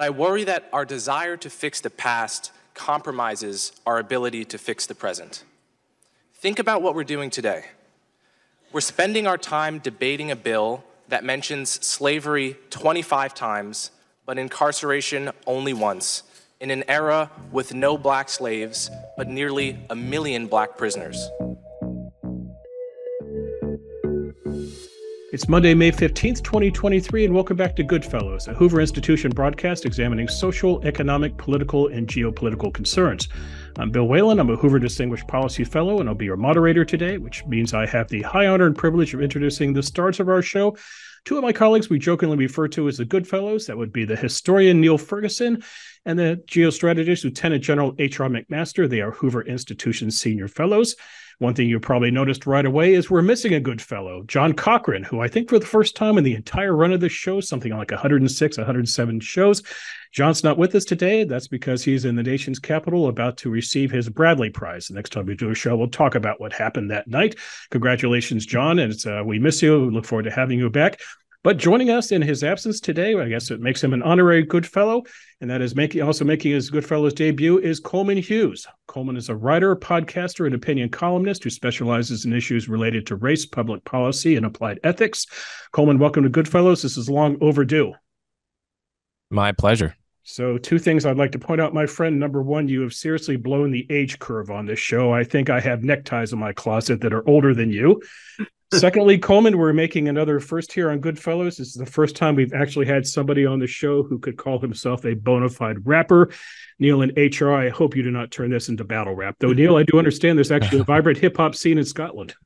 I worry that our desire to fix the past compromises our ability to fix the present. Think about what we're doing today. We're spending our time debating a bill that mentions slavery 25 times, but incarceration only once, in an era with no black slaves, but nearly a million black prisoners. It's Monday, May 15th, 2023, and welcome back to Goodfellows, a Hoover Institution broadcast examining social, economic, political, and geopolitical concerns. I'm Bill Whalen. I'm a Hoover Distinguished Policy Fellow, and I'll be your moderator today, which means I have the high honor and privilege of introducing the stars of our show. Two of my colleagues we jokingly refer to as the Goodfellows. That would be the historian Niall Ferguson and the geostrategist Lieutenant General H.R. McMaster. They are Hoover Institution Senior Fellows. One thing you probably noticed right away is we're missing a good fellow, John Cochrane, who I think for the first time in the entire run of this show, something like 106, 107 shows. John's not with us today. That's because he's in the nation's capital about to receive his Bradley Prize. The next time we do a show, we'll talk about what happened that night. Congratulations, John. And uh, we miss you. We look forward to having you back. But joining us in his absence today, I guess it makes him an honorary good fellow, and that is making also making his Goodfellows debut is Coleman Hughes. Coleman is a writer, podcaster, and opinion columnist who specializes in issues related to race, public policy, and applied ethics. Coleman, welcome to Goodfellows. This is long overdue. My pleasure. So, two things I'd like to point out, my friend. Number one, you have seriously blown the age curve on this show. I think I have neckties in my closet that are older than you. Secondly, Coleman, we're making another first here on Goodfellows. This is the first time we've actually had somebody on the show who could call himself a bona fide rapper. Niall and HR, I hope you do not turn this into battle rap. Though, Niall, I do understand there's actually a vibrant hip hop scene in Scotland.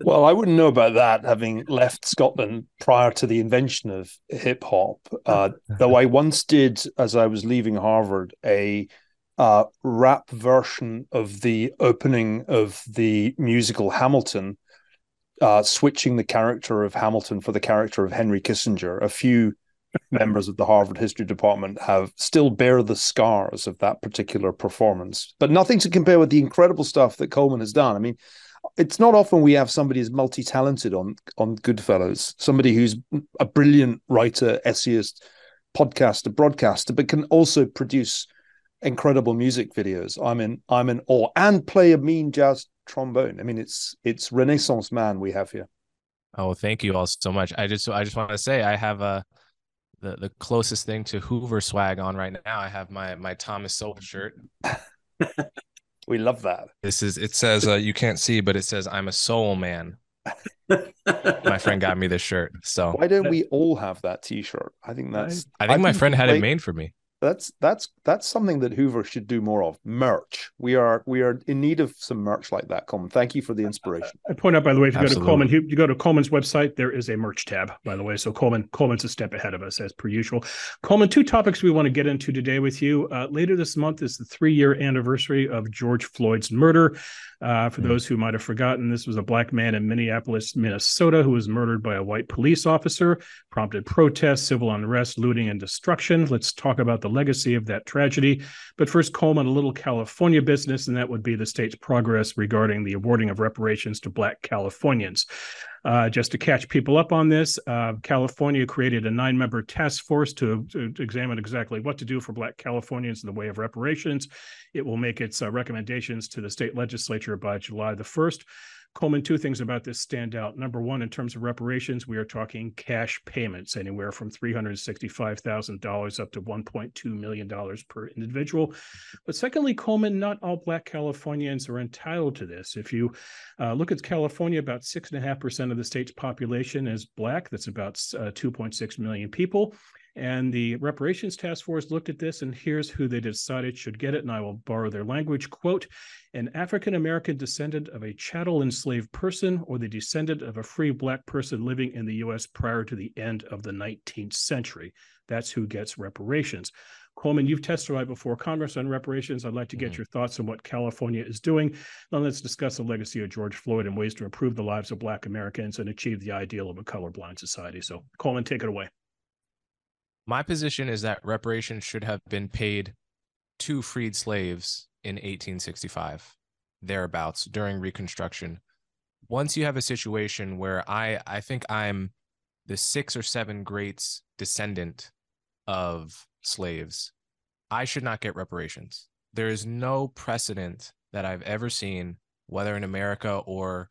Well, I wouldn't know about that, having left Scotland prior to the invention of hip hop. Uh, though I once did, as I was leaving Harvard, a uh, rap version of the opening of the musical Hamilton uh, switching the character of Hamilton for the character of Henry Kissinger. A few members of the Harvard History Department have still bear the scars of that particular performance, but nothing to compare with the incredible stuff that Coleman has done. I mean, it's not often we have somebody who's multi-talented on on Goodfellows, somebody who's a brilliant writer, essayist, podcaster, broadcaster, but can also produce incredible music videos. I'm in I'm in awe and play a mean jazz trombone. I mean, it's it's Renaissance man we have here. Oh, thank you all so much. I just I just want to say I have a the the closest thing to Hoover swag on right now. I have my my Thomas Sowell shirt. we love that. This is it says uh, you can't see, but it says I'm a soul man. my friend got me this shirt. So why don't we all have that T-shirt? I think that's. I think I my friend had it made for me that's that's that's something that Hoover should do more of. Merch. We are we are in need of some merch like that. Coleman, thank you for the inspiration. I point out by the way, if you Absolutely. go to Coleman, you go to Coleman's website, there is a merch tab. By the way, so Coleman Coleman's a step ahead of us as per usual. Coleman, two topics we want to get into today with you. Uh, later this month is the three year anniversary of George Floyd's murder. Uh, for mm-hmm. those who might have forgotten, this was a black man in Minneapolis, Minnesota, who was murdered by a white police officer, prompted protests, civil unrest, looting, and destruction. Let's talk about the legacy of that tragedy. But first, Coleman, a little California business, and that would be the state's progress regarding the awarding of reparations to Black Californians. Uh, just to catch people up on this, uh, California created a nine member task force to, to, examine exactly what to do for Black Californians in the way of reparations. It will make its uh, recommendations to the state legislature by July the 1st. Coleman, two things about this stand out. Number one, in terms of reparations, we are talking cash payments, anywhere from $365,000 up to $1.2 million per individual. But secondly, Coleman, not all Black Californians are entitled to this. If you uh, look at California, about 6.5% of the state's population is Black. That's about uh, 2.6 million people. And the reparations task force looked at this, and here's who they decided should get it. And I will borrow their language quote, an African American descendant of a chattel enslaved person or the descendant of a free Black person living in the US prior to the end of the 19th century. That's who gets reparations. Coleman, you've testified before Congress on reparations. I'd like to get mm-hmm. your thoughts on what California is doing. Now let's discuss the legacy of George Floyd and ways to improve the lives of Black Americans and achieve the ideal of a colorblind society. So, Coleman, take it away. My position is that reparations should have been paid to freed slaves in 1865, thereabouts, during Reconstruction. Once you have a situation where I, I think I'm the six or seven greats descendant of slaves, I should not get reparations. There is no precedent that I've ever seen, whether in America or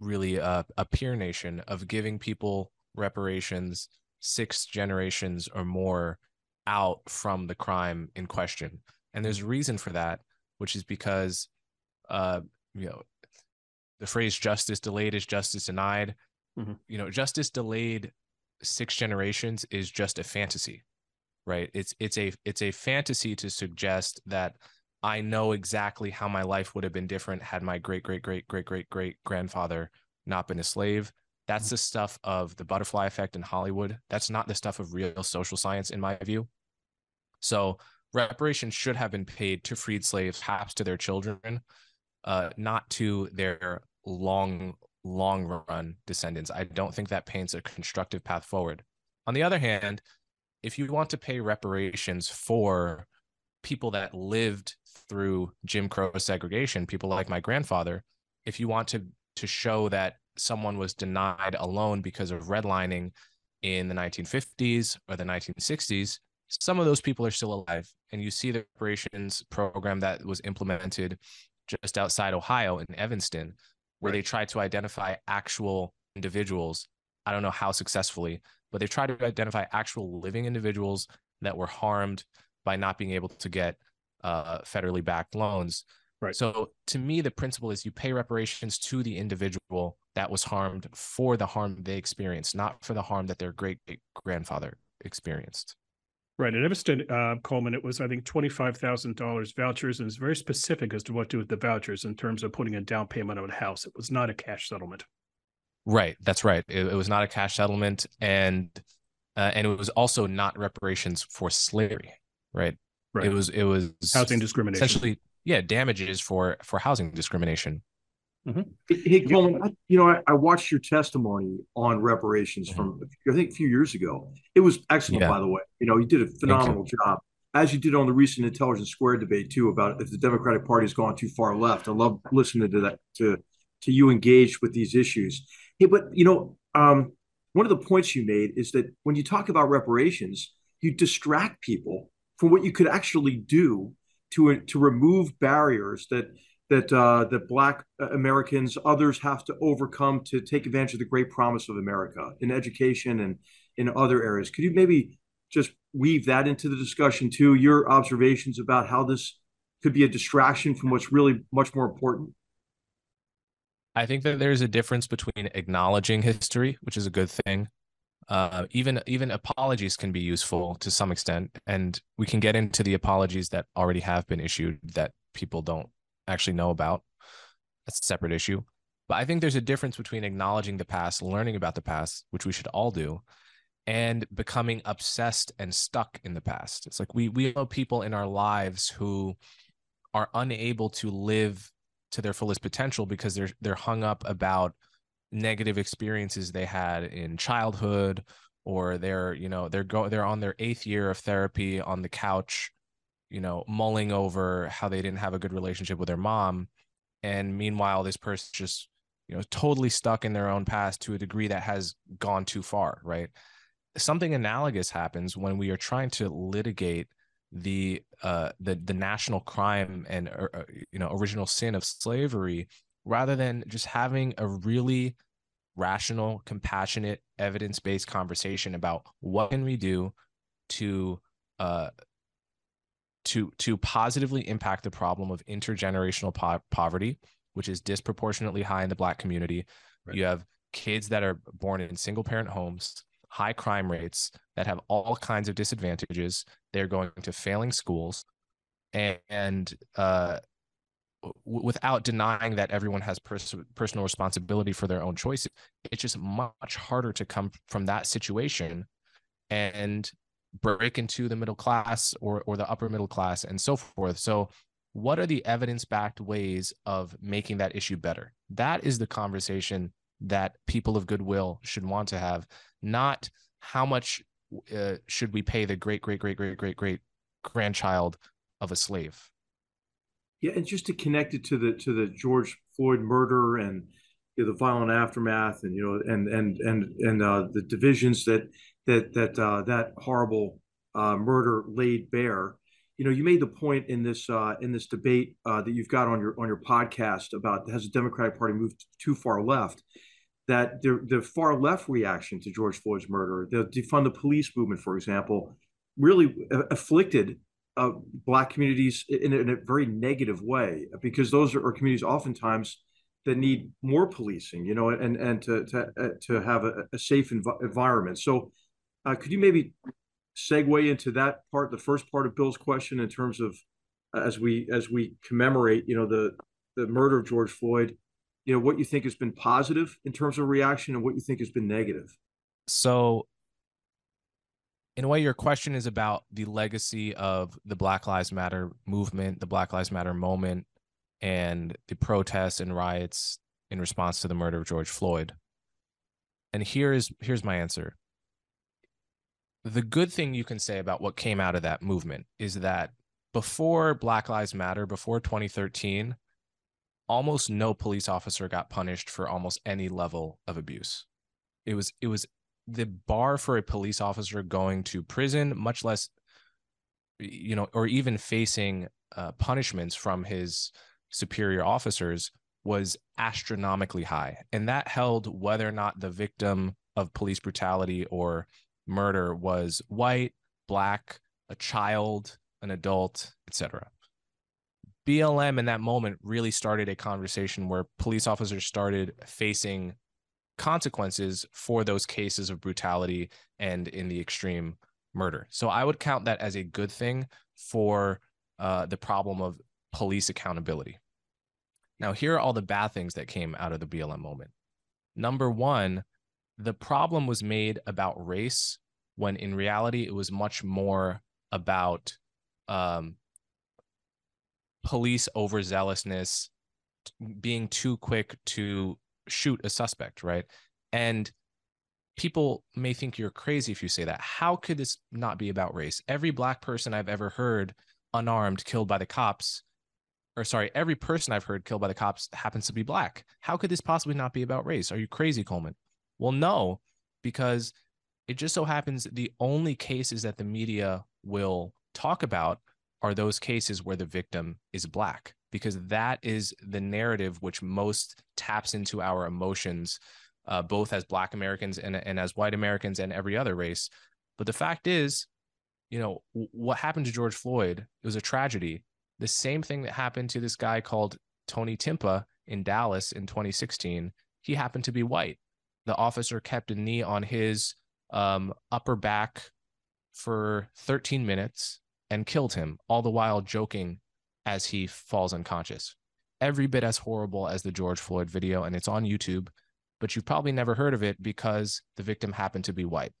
really a, a peer nation, of giving people reparations six generations or more out from the crime in question. And there's a reason for that, which is because, uh, you know, the phrase "justice delayed is justice denied." Mm-hmm. You know, justice delayed six generations is just a fantasy, right? It's it's a it's a fantasy to suggest that I know exactly how my life would have been different had my great great great great great great grandfather not been a slave. That's the stuff of the butterfly effect in Hollywood. That's not the stuff of real social science, in my view. So reparations should have been paid to freed slaves, perhaps to their children, uh, not to their long, long run descendants. I don't think that paints a constructive path forward. On the other hand, if you want to pay reparations for people that lived through Jim Crow segregation, people like my grandfather, if you want to to show that someone was denied a loan because of redlining in the 1950s or the 1960s, some of those people are still alive. And you see the reparations program that was implemented just outside Ohio in Evanston, where right. they tried to identify actual individuals. I don't know how successfully, but they tried to identify actual living individuals that were harmed by not being able to get uh, federally backed loans. Right. So to me, the principle is you pay reparations to the individual that was harmed for the harm they experienced, not for the harm that their great grandfather experienced. Right. In Evanston, uh, Coleman, it was, I think, $25,000 vouchers, and it's very specific as to what to do with the vouchers in terms of putting a down payment on a house. It was not a cash settlement. Right. That's right. It, it was not a cash settlement. And, uh, and it was also not reparations for slavery. Right. Right. It was, it was housing discrimination. Essentially, yeah, damages for, for housing discrimination. Mm-hmm. Hey, Coleman, I, you know, I, I, watched your testimony on reparations mm-hmm. from I think a few years ago. It was excellent, yeah. by the way. You know, you did a phenomenal job, as you did on the recent Intelligence Square debate too, about if the Democratic Party has gone too far left. I love listening to that to to you engage with these issues. Hey, but you know, um, one of the points you made is that when you talk about reparations, you distract people from what you could actually do to to remove barriers that that uh, that Black Americans, others have to overcome to take advantage of the great promise of America in education and in other areas. Could you maybe just weave that into the discussion too? Your observations about how this could be a distraction from what's really much more important. I think that there's a difference between acknowledging history, which is a good thing. Uh, even even apologies can be useful to some extent, and we can get into the apologies that already have been issued that people don't actually know about. That's a separate issue. But I think there's a difference between acknowledging the past, learning about the past, which we should all do, and becoming obsessed and stuck in the past. It's like we we know people in our lives who are unable to live to their fullest potential because they're they're hung up about negative experiences they had in childhood or they're you know they're go they're on their eighth year of therapy on the couch you know, mulling over how they didn't have a good relationship with their mom. And meanwhile, this person just, you know, totally stuck in their own past to a degree that has gone too far, right? Something analogous happens when we are trying to litigate the uh the the national crime and uh, uh you know original sin of slavery rather than just having a really rational compassionate evidence-based conversation about what can we do to uh to to positively impact the problem of intergenerational po- poverty, which is disproportionately high in the Black community. Right. You have kids that are born in single parent homes, high crime rates that have all kinds of disadvantages. They're going to failing schools, and, and uh, w- without denying that everyone has pers- personal responsibility for their own choices, it's just much harder to come from that situation and break into the middle class or or the upper middle class and so forth. So what are the evidence backed ways of making that issue better? That is the conversation that people of goodwill should want to have not how much uh, should we pay the great great great great great great grandchild of a slave? Yeah and just to connect it to the to the george floyd murder and you know, the violent aftermath and you know and and and and uh, the divisions that that that uh, that horrible uh, murder laid bare. You know, you made the point in this uh, in this debate uh, that you've got on your on your podcast about has the Democratic Party moved too far left? That the the far left reaction to George Floyd's murder, the defund the police movement, for example, really afflicted uh, black communities in, in, a very negative way because those are, are, communities oftentimes that need more policing, you know, and and to to uh, to have a, a safe env- environment. So, could you maybe segue into that part, the first part of Bill's question, in terms of uh, as we as we commemorate, you know, the the murder of George Floyd, you know, what you think has been positive in terms of reaction and what you think has been negative. So in a way, your question is about the legacy of the Black Lives Matter movement, the Black Lives Matter moment, and the protests and riots in response to the murder of George Floyd. And here is here's my answer. The good thing you can say about what came out of that movement is that before Black Lives Matter, before 2013, almost no police officer got punished for almost any level of abuse. It was it was the bar for a police officer going to prison, much less, you know, or even facing uh, punishments from his superior officers was astronomically high. And that held whether or not the victim of police brutality or murder was white, black, a child, an adult, etc. BLM in that moment really started a conversation where police officers started facing consequences for those cases of brutality and in the extreme murder. So I would count that as a good thing for uh, the problem of police accountability. Now, here are all the bad things that came out of the BLM moment. Number one, the problem was made about race when in reality it was much more about um, police overzealousness, being too quick to shoot a suspect, right? And people may think you're crazy if you say that. How could this not be about race? Every black person I've ever heard unarmed killed by the cops, or sorry, every person I've heard killed by the cops happens to be black. How could this possibly not be about race? Are you crazy, Coleman? Well, no, because it just so happens the only cases that the media will talk about are those cases where the victim is black because that is the narrative which most taps into our emotions, uh, both as Black Americans and, and as white Americans and every other race. But the fact is, you know, what happened to George Floyd it was a tragedy. The same thing that happened to this guy called Tony Timpa in Dallas in 2016. He happened to be white. The officer kept a knee on his um, upper back for 13 minutes and killed him, all the while joking as he falls unconscious. Every bit as horrible as the George Floyd video, and it's on YouTube, but you've probably never heard of it because the victim happened to be white.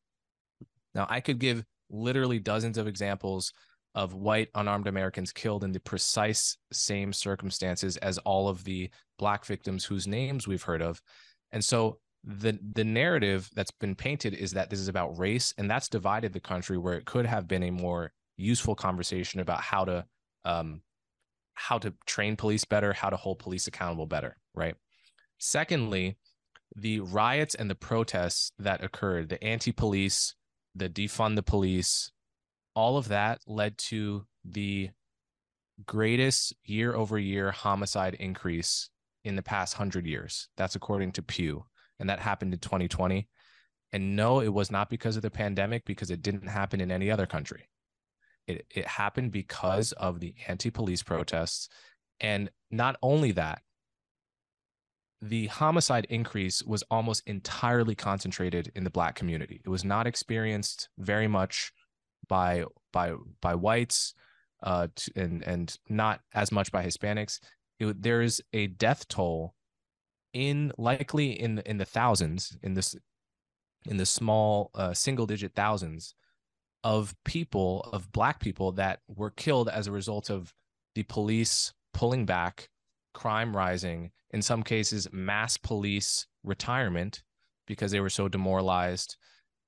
Now, I could give literally dozens of examples of white unarmed Americans killed in the precise same circumstances as all of the black victims whose names we've heard of. And so the the narrative that's been painted is that this is about race and that's divided the country where it could have been a more useful conversation about how to um, how to train police better, how to hold police accountable better, right? Secondly, the riots and the protests that occurred, the anti police, the defund the police, all of that led to the greatest year over year homicide increase in the past 100 years. That's according to Pew. And that happened in 2020. And no, it was not because of the pandemic, because it didn't happen in any other country. It, it happened because of the anti police protests. And not only that, the homicide increase was almost entirely concentrated in the black community. It was not experienced very much by by by whites uh, and and not as much by Hispanics. It, there is a death toll in likely in in the thousands in this in the small uh, single digit thousands of people, of black people that were killed as a result of the police pulling back, crime rising, in some cases, mass police retirement because they were so demoralized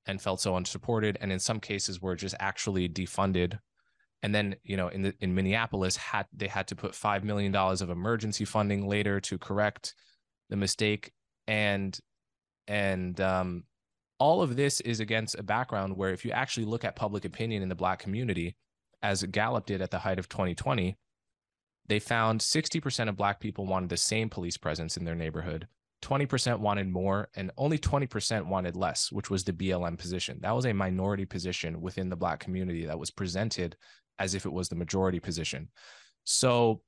and felt so unsupported. And in some cases were just actually defunded. And then, you know, in the in Minneapolis, had they had to put five million dollars of emergency funding later to correct the mistake. And and um all of this is against a background where if you actually look at public opinion in the black community as gallup did at the height of 2020 they found 60% of black people wanted the same police presence in their neighborhood 20% wanted more and only 20% wanted less which was the blm position that was a minority position within the black community that was presented as if it was the majority position so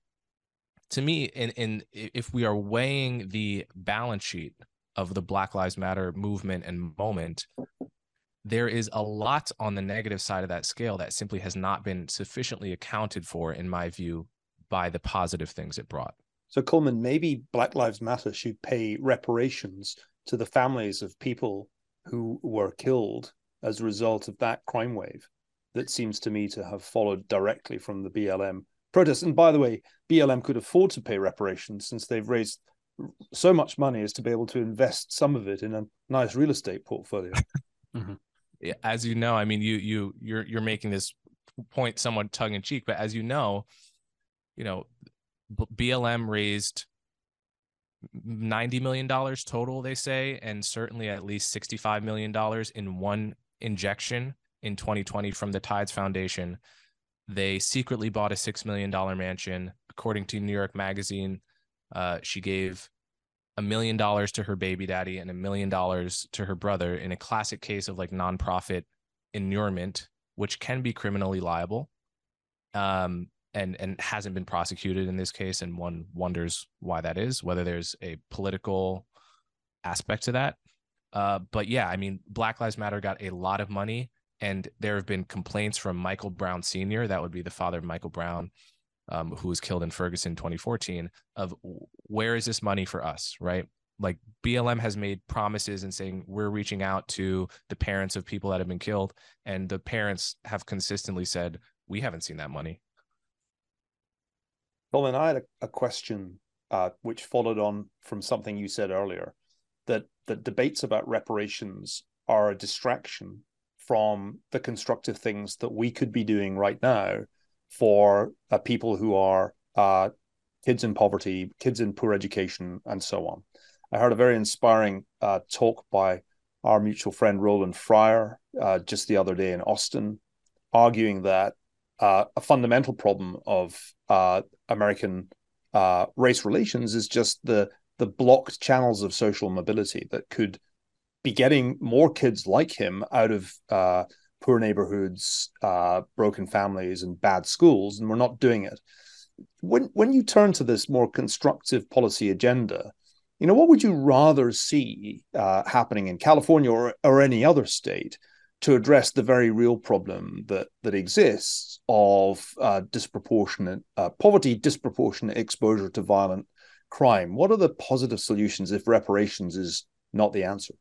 to me in if we are weighing the balance sheet of the black lives matter movement and moment there is a lot on the negative side of that scale that simply has not been sufficiently accounted for in my view by the positive things it brought. So coleman maybe black lives matter should pay reparations to the families of people who were killed as a result of that crime wave that seems to me to have followed directly from the blm protests. And by the way, BLM could afford to pay reparations since they've raised so much money as to be able to invest some of it in a nice real estate portfolio. mm-hmm. as you know, I mean, you you you're you're making this point somewhat tongue in cheek, but as you know, you know, BLM raised ninety million dollars total, they say, and certainly at least sixty-five million dollars in one injection in 2020 from the Tides Foundation they secretly bought a $6 million mansion. According to New York Magazine, uh, she gave a million dollars to her baby daddy and a million dollars to her brother in a classic case of like nonprofit inurement, which can be criminally liable. Um, and and hasn't been prosecuted in this case, and one wonders why that is, whether there's a political aspect to that. Uh, but yeah, I mean, Black Lives Matter got a lot of money and there have been complaints from Michael Brown Sr., that would be the father of Michael Brown, um, who was killed in Ferguson 2014, of where is this money for us, right? Like BLM has made promises and saying we're reaching out to the parents of people that have been killed, and the parents have consistently said we haven't seen that money. Well, and I had a, a question uh, which followed on from something you said earlier that that debates about reparations are a distraction from the constructive things that we could be doing right now for uh, people who are uh, kids in poverty, kids in poor education, and so on. I heard a very inspiring uh, talk by our mutual friend Roland Fryer uh, just the other day in Austin, arguing that uh, a fundamental problem of uh, American race relations is just the the blocked channels of social mobility that could be getting more kids like him out of uh, poor neighborhoods, uh, broken families, and bad schools, and we're not doing it. When when you turn to this more constructive policy agenda, you know what would you rather see uh, happening in California or or any other state to address the very real problem that that exists of uh, disproportionate uh, poverty, disproportionate exposure to violent crime? What are the positive solutions if reparations is not the answer?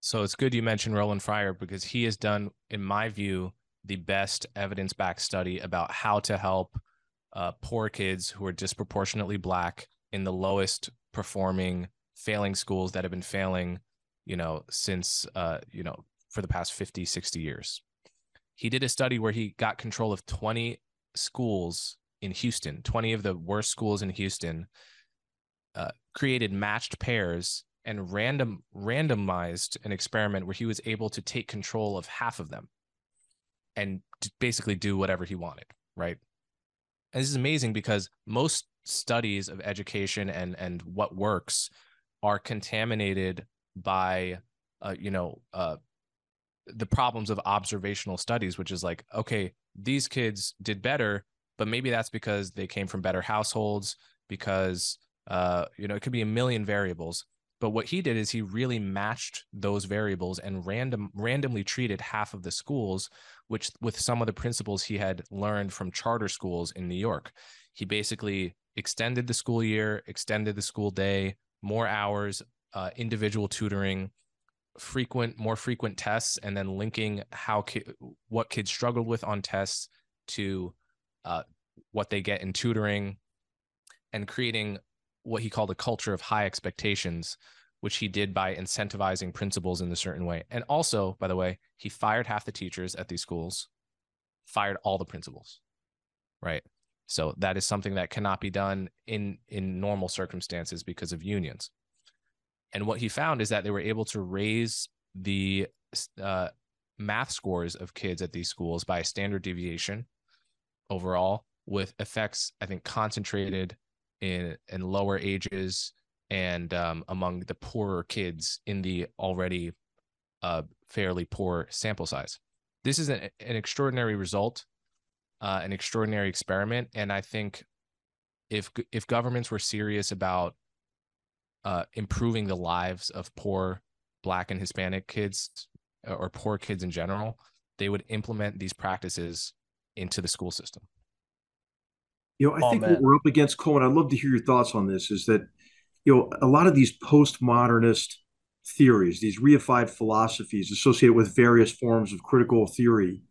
So it's good you mentioned Roland Fryer because he has done, in my view, the best evidence backed study about how to help uh, poor kids who are disproportionately black in the lowest performing failing schools that have been failing, you know, since, uh, you know, for the past 50, 60 years. He did a study where he got control of 20 schools in Houston, 20 of the worst schools in Houston, uh, created matched pairs and random randomized an experiment where he was able to take control of half of them and basically do whatever he wanted right? And this is amazing because most studies of education and and what works are contaminated by uh, you know uh, the problems of observational studies which is like okay these kids did better but maybe that's because they came from better households because uh, you know it could be a million variables but what he did is he really matched those variables and random randomly treated half of the schools, which with some of the principles he had learned from charter schools in New York. He basically extended the school year, extended the school day, more hours, uh, individual tutoring, frequent, more frequent tests, and then linking how ki- what kids struggled with on tests to uh, what they get in tutoring, and creating what he called a culture of high expectations, which he did by incentivizing principals in a certain way. And also, by the way, he fired half the teachers at these schools, fired all the principals. Right. So that is something that cannot be done in in normal circumstances because of unions. And what he found is that they were able to raise the uh, math scores of kids at these schools by a standard deviation overall, with effects I think concentrated in in lower ages and um, among the poorer kids in the already uh, fairly poor sample size. This is an, an extraordinary result, uh, an extraordinary experiment, and I think if if governments were serious about uh, improving the lives of poor Black and Hispanic kids or poor kids in general, they would implement these practices into the school system. You know, I oh, think man. what we're up against, Coleman. I'd love to hear your thoughts on this. Is that you know a lot of these postmodernist theories, these reified philosophies associated with various forms of critical theory,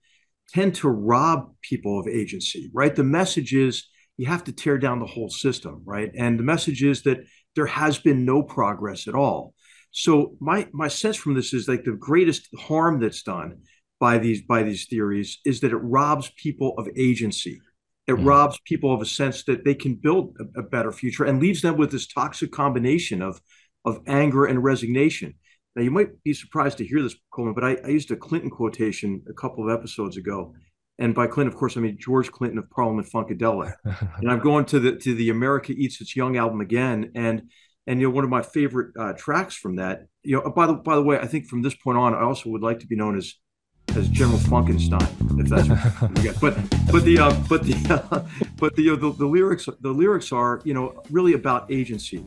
tend to rob people of agency. Right. The message is you have to tear down the whole system. Right. And the message is that there has been no progress at all. So my my sense from this is like the greatest harm that's done by these by these theories is that it robs people of agency it mm. robs people of a sense that they can build a, a, better future and leaves them with this toxic combination of of anger and resignation. Now you might be surprised to hear this, Coleman, but I, I used a Clinton quotation a couple of episodes ago. And by Clinton, of course, I mean George Clinton of Parliament Funkadelic. and I'm going to the to the America Eats Its Young album again. And and you know, one of my favorite uh, tracks from that, you know, by the by the way, I think from this point on, I also would like to be known as as General Funkenstein, if that's what you. But but the uh, but the uh, but the, uh, the, the lyrics the lyrics are you know really about agency,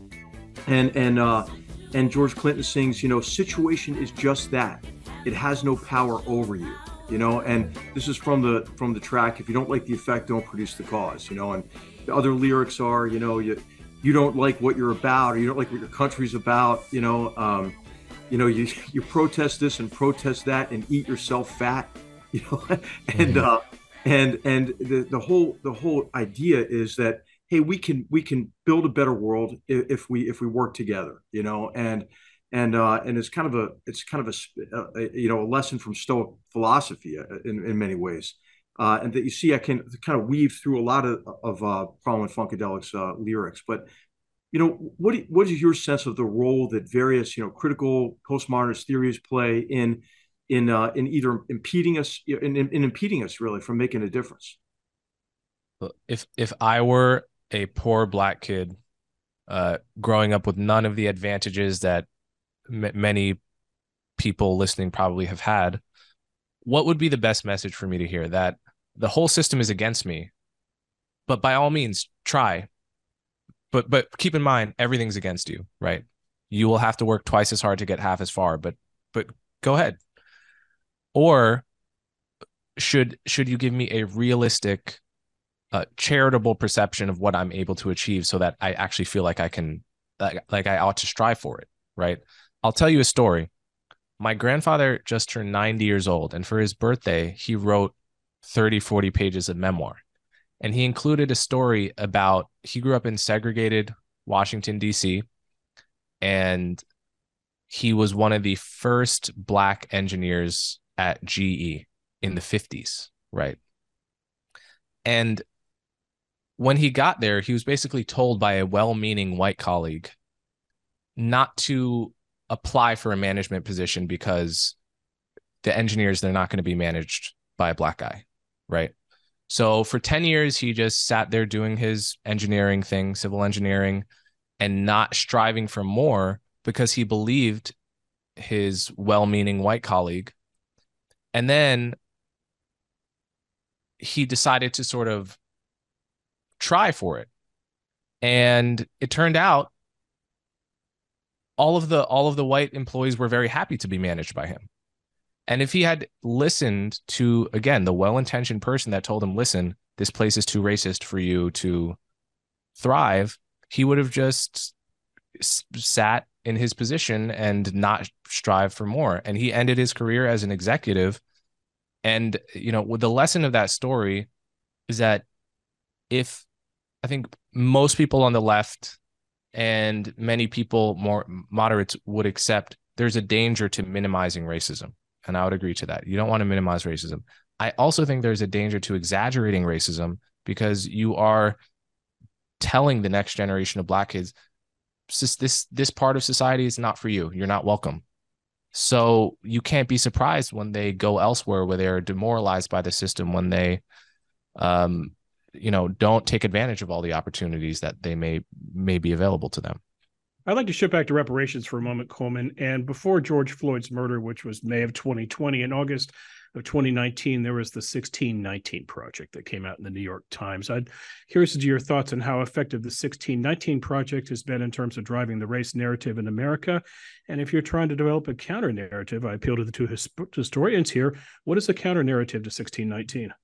and and uh, and George Clinton sings you know situation is just that. It has no power over you you know? And this is from the from the track if you don't like the effect don't produce the cause you know? And the other lyrics are you know you you don't like what you're about or you don't like what your country's about you know? Um, you know you you protest this and protest that and eat yourself fat you know? And mm-hmm. uh and and the, the whole the whole idea is that hey we can we can build a better world if, if we if we work together you know? And and uh and it's kind of a it's kind of a, a uh, you know a lesson from stoic philosophy uh, in in many ways. Uh, and that you see I can kind of weave through a lot of of uh, Parliament Funkadelic's uh, lyrics, but you know, what what is your sense of the role that various you know critical postmodernist theories play in in uh, in either impeding us in, in, in impeding us really from making a difference? If if I were a poor black kid uh, growing up with none of the advantages that m- many people listening probably have had, what would be the best message for me to hear? That the whole system is against me, but by all means, try but but keep in mind everything's against you, right? You will have to work twice as hard to get half as far, but but go ahead. Or should should you give me a realistic uh, charitable perception of what I'm able to achieve so that I actually feel like I can like, like I ought to strive for it, right? I'll tell you a story. My grandfather just turned 90 years old and for his birthday he wrote 30 40 pages of memoir and he included a story about he grew up in segregated Washington D.C. and he was one of the first black engineers at GE in the 50s, right? And when he got there, he was basically told by a well-meaning white colleague not to apply for a management position because the engineers they're not going to be managed by a black guy, right? So for 10 years, he just sat there doing his engineering thing, civil engineering, and not striving for more because he believed his well meaning white colleague. And then he decided to sort of try for it. And it turned out all of the all of the white employees were very happy to be managed by him. And if he had listened to, again, the well intentioned person that told him, listen, this place is too racist for you to thrive, he would have just sat in his position and not strive for more. And he ended his career as an executive. And, you know, the lesson of that story is that if I think most people on the left and many people more moderates would accept there's a danger to minimizing racism and I would agree to that. You don't want to minimize racism. I also think there's a danger to exaggerating racism because you are telling the next generation of black kids this this part of society is not for you. You're not welcome. So you can't be surprised when they go elsewhere where they're demoralized by the system when they um you know don't take advantage of all the opportunities that they may may be available to them. I'd like to shift back to reparations for a moment, Coleman. And before George Floyd's murder, which was May of 2020, in August of 2019, there was the 1619 project that came out in the New York Times. I'm curious to your thoughts on how effective the 1619 project has been in terms of driving the race narrative in America. And if you're trying to develop a counter narrative, I appeal to the two his- historians here. What is the counter narrative to 1619?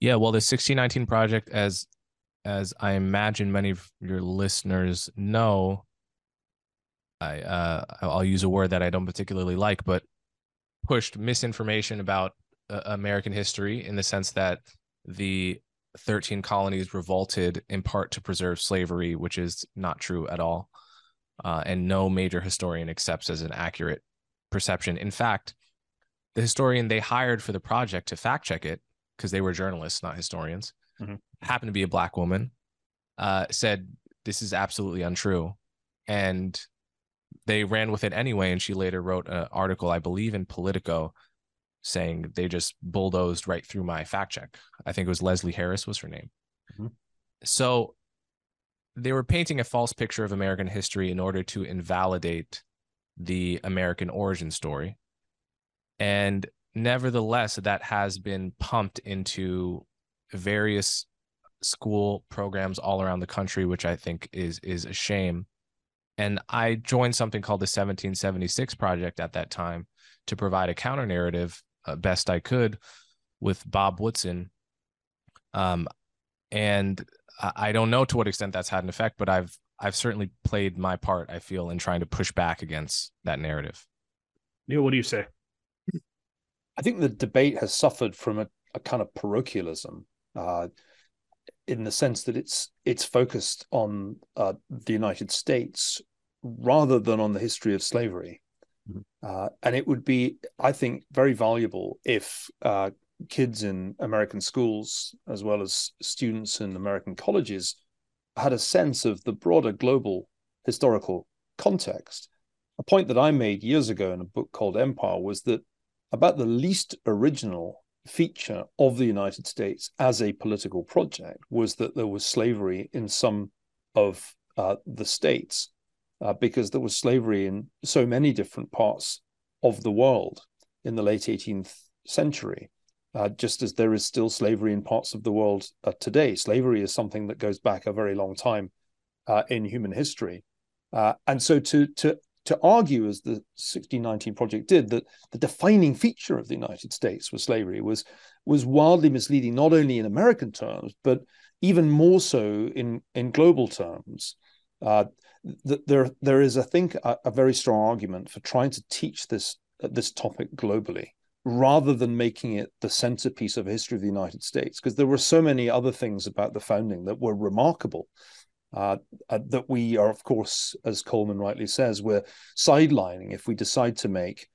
Yeah, well, the 1619 project, as as I imagine many of your listeners know, I uh, I'll use a word that I don't particularly like, but pushed misinformation about uh, American history in the sense that the 13 colonies revolted in part to preserve slavery, which is not true at all, uh, and no major historian accepts as an accurate perception. In fact, the historian they hired for the project to fact check it, because they were journalists, not historians, mm-hmm. happened to be a black woman, uh, said this is absolutely untrue, and they ran with it anyway. And she later wrote an article, I believe, in Politico, saying they just bulldozed right through my fact check. I think it was Leslie Harris was her name. Mm-hmm. So they were painting a false picture of American history in order to invalidate the American origin story. And nevertheless, that has been pumped into various school programs all around the country, which I think is is a shame. And I joined something called the 1776 Project at that time to provide a counter narrative uh, best I could with Bob Woodson. Um, and I don't know to what extent that's had an effect, but I've I've certainly played my part. I feel in trying to push back against that narrative. Niall, what do you say? I think the debate has suffered from a, a kind of parochialism. Uh, in the sense that it's it's focused on uh, the United States rather than on the history of slavery. Mm-hmm. Uh, and it would be, I think, very valuable if uh, kids in American schools, as well as students in American colleges, had a sense of the broader global historical context. A point that I made years ago in a book called Empire was that about the least original feature of the United States as a political project was that there was slavery in some of uh, the states uh, because there was slavery in so many different parts of the world in the late 18th century. Uh, just as there is still slavery in parts of the world uh, today. Slavery is something that goes back a very long time uh, in human history. Uh, and so to, to to argue, as the 1619 Project did, that the defining feature of the United States was slavery was was wildly misleading, not only in American terms, but even more so in in global terms. Uh, th- there there is, I think, a, a, very strong argument for trying to teach this uh, this topic globally rather than making it the centerpiece of history of the United States, because there were so many other things about the founding that were remarkable uh, uh, that we are, of course, as Coleman rightly says, we're sidelining if we decide to make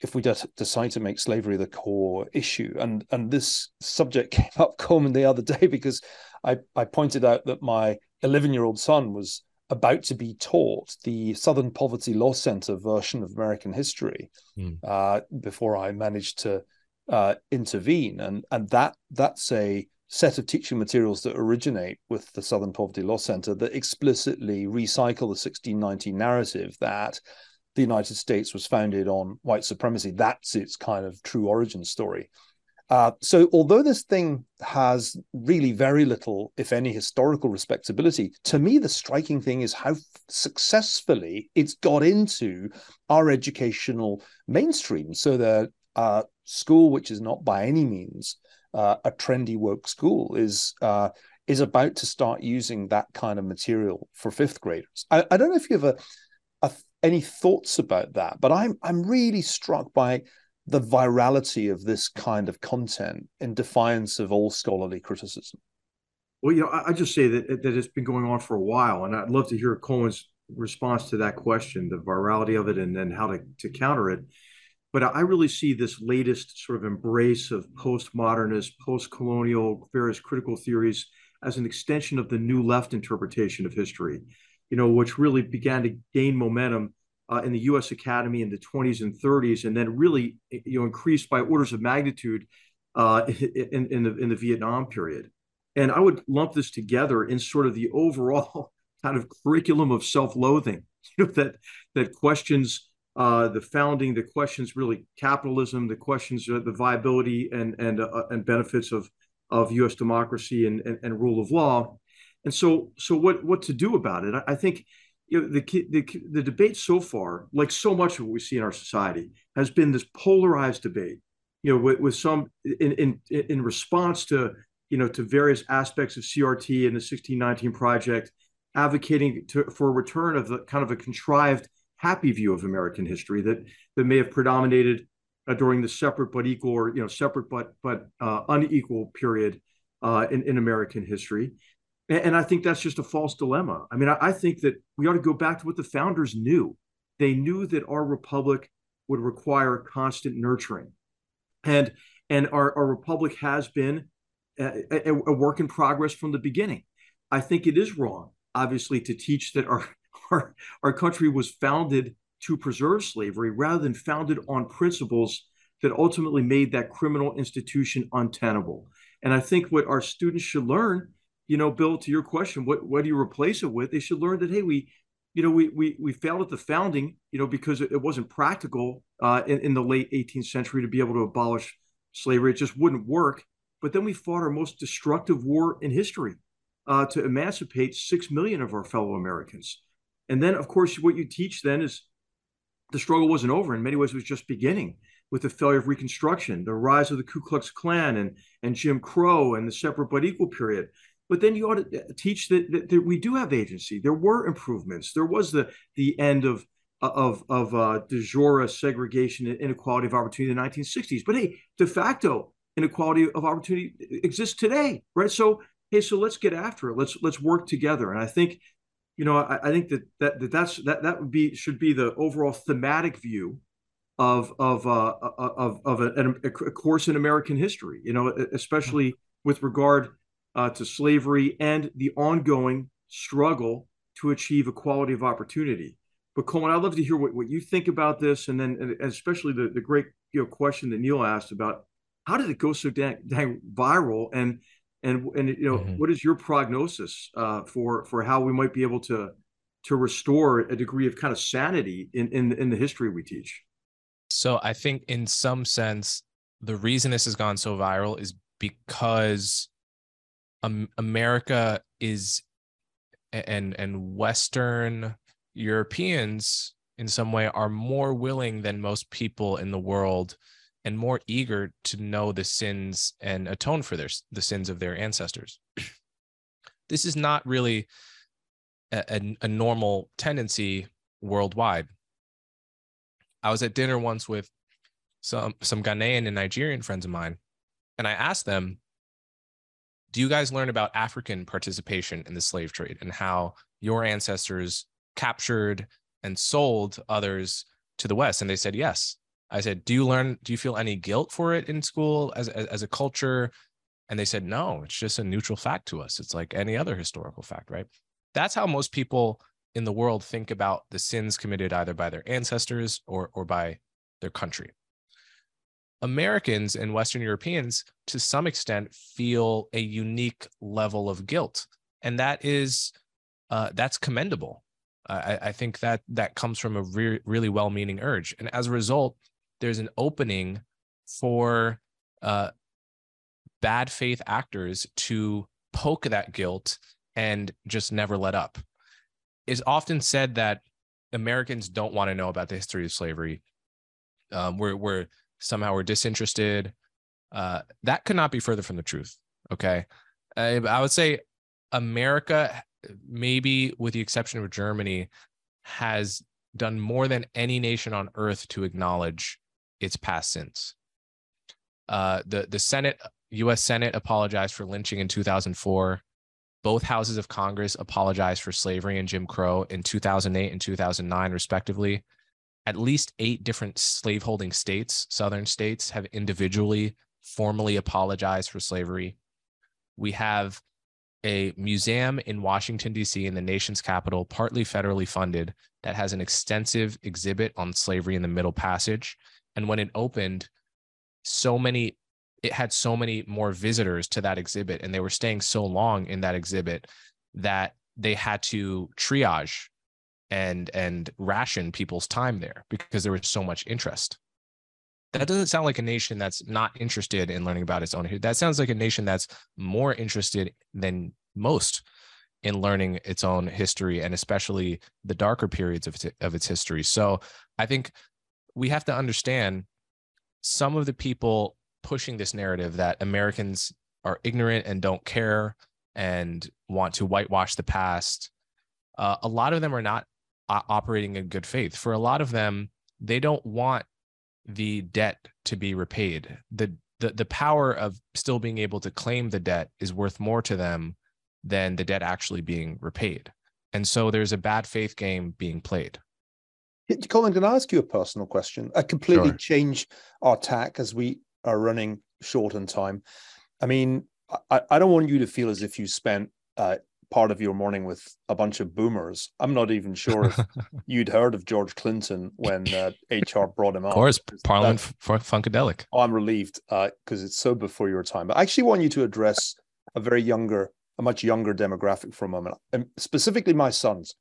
if we de- decide to make slavery the core issue. And and this subject came up Coleman the other day because I I pointed out that my 11 year old son was about to be taught the Southern Poverty Law Center version of American history mm. uh, before I managed to uh, intervene, and and that that's a set of teaching materials that originate with the Southern Poverty Law Center that explicitly recycle the 1619 narrative that the United States was founded on white supremacy. That's its kind of true origin story. Uh, so, although this thing has really very little, if any, historical respectability, to me, the striking thing is how successfully it's got into our educational mainstream. So, the uh, school, which is not by any means uh, a trendy woke school is uh, is about to start using that kind of material for fifth graders. I, I don't know if you have a, a, any thoughts about that, but I'm I'm really struck by the virality of this kind of content in defiance of all scholarly criticism. Well, you know, I, I just say that that it's been going on for a while, and I'd love to hear Coleman's response to that question, the virality of it, and then how to to counter it. But I really see this latest sort of embrace of postmodernist, post-colonial, various critical theories as an extension of the new left interpretation of history, you know, which really began to gain momentum uh, in the U.S. Academy in the 20s and 30s, and then really you know increased by orders of magnitude uh, in, in the in the Vietnam period. And I would lump this together in sort of the overall kind of curriculum of self-loathing, you know, that that questions uh, the founding, the questions really capitalism, the questions uh, the viability and and uh, and benefits of of U.S. democracy and, and, and rule of law. And so so what what to do about it? I, I think you know, the, the the debate so far, like so much of what we see in our society, has been this polarized debate. You know, with, with some in in in response to you know to various aspects of CRT and the 1619 project, advocating to, for a return of the kind of a contrived happy view of American history that that may have predominated uh, during the separate but equal or you know separate but but uh, unequal period uh, in in American history. And, and, I think that's just a false dilemma. I mean, I, I think that we ought to go back to what the founders knew. They knew that our republic would require constant nurturing, and and our, our republic has been a, a, a work in progress from the beginning. I think it is wrong, obviously, to teach that our our, our country was founded to preserve slavery rather than founded on principles that ultimately made that criminal institution untenable. And I think what our students should learn, you know, Bill, to your question, what what do you replace it with? They should learn that hey, we, you know, we we we failed at the founding, you know, because it, wasn't practical uh, in, in the late 18th century to be able to abolish slavery. It just wouldn't work. But then we fought our most destructive war in history uh, to emancipate six million of our fellow Americans. And then, of course, what you teach then is the struggle wasn't over. In many ways, it was just beginning with the failure of Reconstruction, the rise of the Ku Klux Klan and, and Jim Crow and the separate but equal period. But then you ought to uh, teach that, that, that we do have agency. There were improvements. There was the the end of of of uh, de jure segregation and inequality of opportunity in the 1960s. But hey, de facto inequality of opportunity exists today, right? So hey, so let's get after it. Let's let's work together. And I think you know, I, I think that, that that that's that that would be should be the overall thematic view of of uh, of of a, a, course in American history. You know, especially with regard uh, to slavery and the ongoing struggle to achieve equality of opportunity. But Coleman, I'd love to hear what, what you think about this, and then and especially the the great you know question that Niall asked about how did it go so dang, dang viral and and and you know mm-hmm. what is your prognosis uh, for for how we might be able to to restore a degree of kind of sanity in in, in the history we teach so i think in some sense the reason this has gone so viral is because um, america is and and western europeans in some way are more willing than most people in the world and more eager to know the sins and atone for their the sins of their ancestors. this is not really a, a, a normal tendency worldwide. I was at dinner once with some some Ghanaian and Nigerian friends of mine, and I asked them, "Do you guys learn about African participation in the slave trade and how your ancestors captured and sold others to the West?" And they said yes. I said, "Do you learn? Do you feel any guilt for it in school as as, as a culture?" And they said, "No, it's just a neutral fact to us. It's like any other historical fact, right?" That's how most people in the world think about the sins committed either by their ancestors or or by their country. Americans and Western Europeans, to some extent, feel a unique level of guilt, and that is uh, that's commendable. I, I, think that that comes from a re- really well-meaning urge, and as a result, there's an opening for uh, bad faith actors to poke that guilt and just never let up. It's often said that Americans don't want to know about the history of slavery. Um, we're, we're somehow we're disinterested. Uh, that could not be further from the truth. Okay, I, I would say America, maybe with the exception of Germany, has done more than any nation on earth to acknowledge its past sins. Uh, the the Senate, U.S. Senate, apologized for lynching in 2004. Both houses of Congress apologized for slavery and Jim Crow in 2008 and 2009, respectively. At least eight different slaveholding states, Southern states, have individually formally apologized for slavery. We have a museum in Washington, D.C., in the nation's capital, partly federally funded, that has an extensive exhibit on slavery in the Middle Passage. And when it opened, so many, it had so many more visitors to that exhibit, and they were staying so long in that exhibit that they had to triage and and ration people's time there because there was so much interest. That doesn't sound like a nation that's not interested in learning about its own that sounds like a nation that's more interested than most in learning its own history and especially the darker periods of, of its history. So i think we have to understand some of the people pushing this narrative that americans are ignorant and don't care and want to whitewash the past uh, a lot of them are not operating in good faith for a lot of them they don't want the debt to be repaid. The, the the power of still being able to claim the debt is worth more to them than the debt actually being repaid. And so there's a bad faith game being played. Colin, can I ask you a personal question? I completely sure. change our tack as we are running short on time. I mean, I, I don't want you to feel as if you spent uh, part of your morning with a bunch of boomers. I'm not even sure if you'd heard of George Clinton when uh, HR brought him up. Of course, Parliament for Funkadelic. Oh, I'm relieved because uh, it's so before your time. But I actually want you to address a very younger, a much younger demographic for a moment, and specifically my sons,